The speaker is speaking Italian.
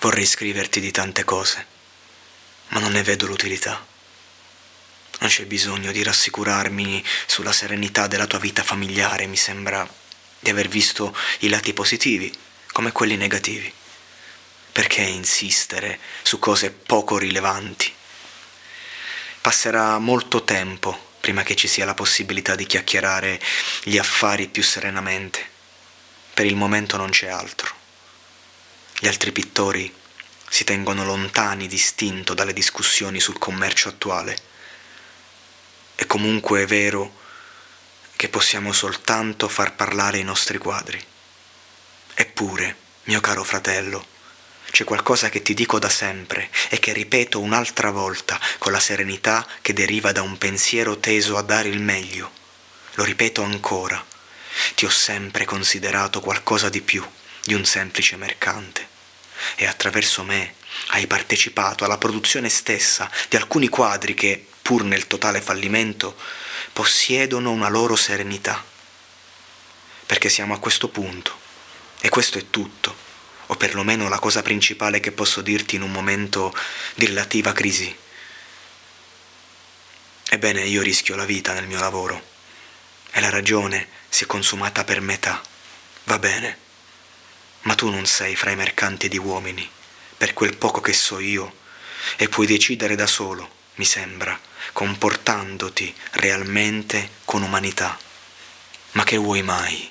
Vorrei scriverti di tante cose, ma non ne vedo l'utilità. Non c'è bisogno di rassicurarmi sulla serenità della tua vita familiare, mi sembra di aver visto i lati positivi come quelli negativi. Perché insistere su cose poco rilevanti? Passerà molto tempo prima che ci sia la possibilità di chiacchierare gli affari più serenamente. Per il momento non c'è altro. Gli altri pittori si tengono lontani distinto dalle discussioni sul commercio attuale. È comunque vero che possiamo soltanto far parlare i nostri quadri. Eppure, mio caro fratello, c'è qualcosa che ti dico da sempre e che ripeto un'altra volta con la serenità che deriva da un pensiero teso a dare il meglio. Lo ripeto ancora. Ti ho sempre considerato qualcosa di più di un semplice mercante e attraverso me hai partecipato alla produzione stessa di alcuni quadri che, pur nel totale fallimento, possiedono una loro serenità. Perché siamo a questo punto e questo è tutto, o perlomeno la cosa principale che posso dirti in un momento di relativa crisi. Ebbene, io rischio la vita nel mio lavoro e la ragione si è consumata per metà. Va bene. Ma tu non sei fra i mercanti di uomini, per quel poco che so io, e puoi decidere da solo, mi sembra, comportandoti realmente con umanità. Ma che vuoi mai?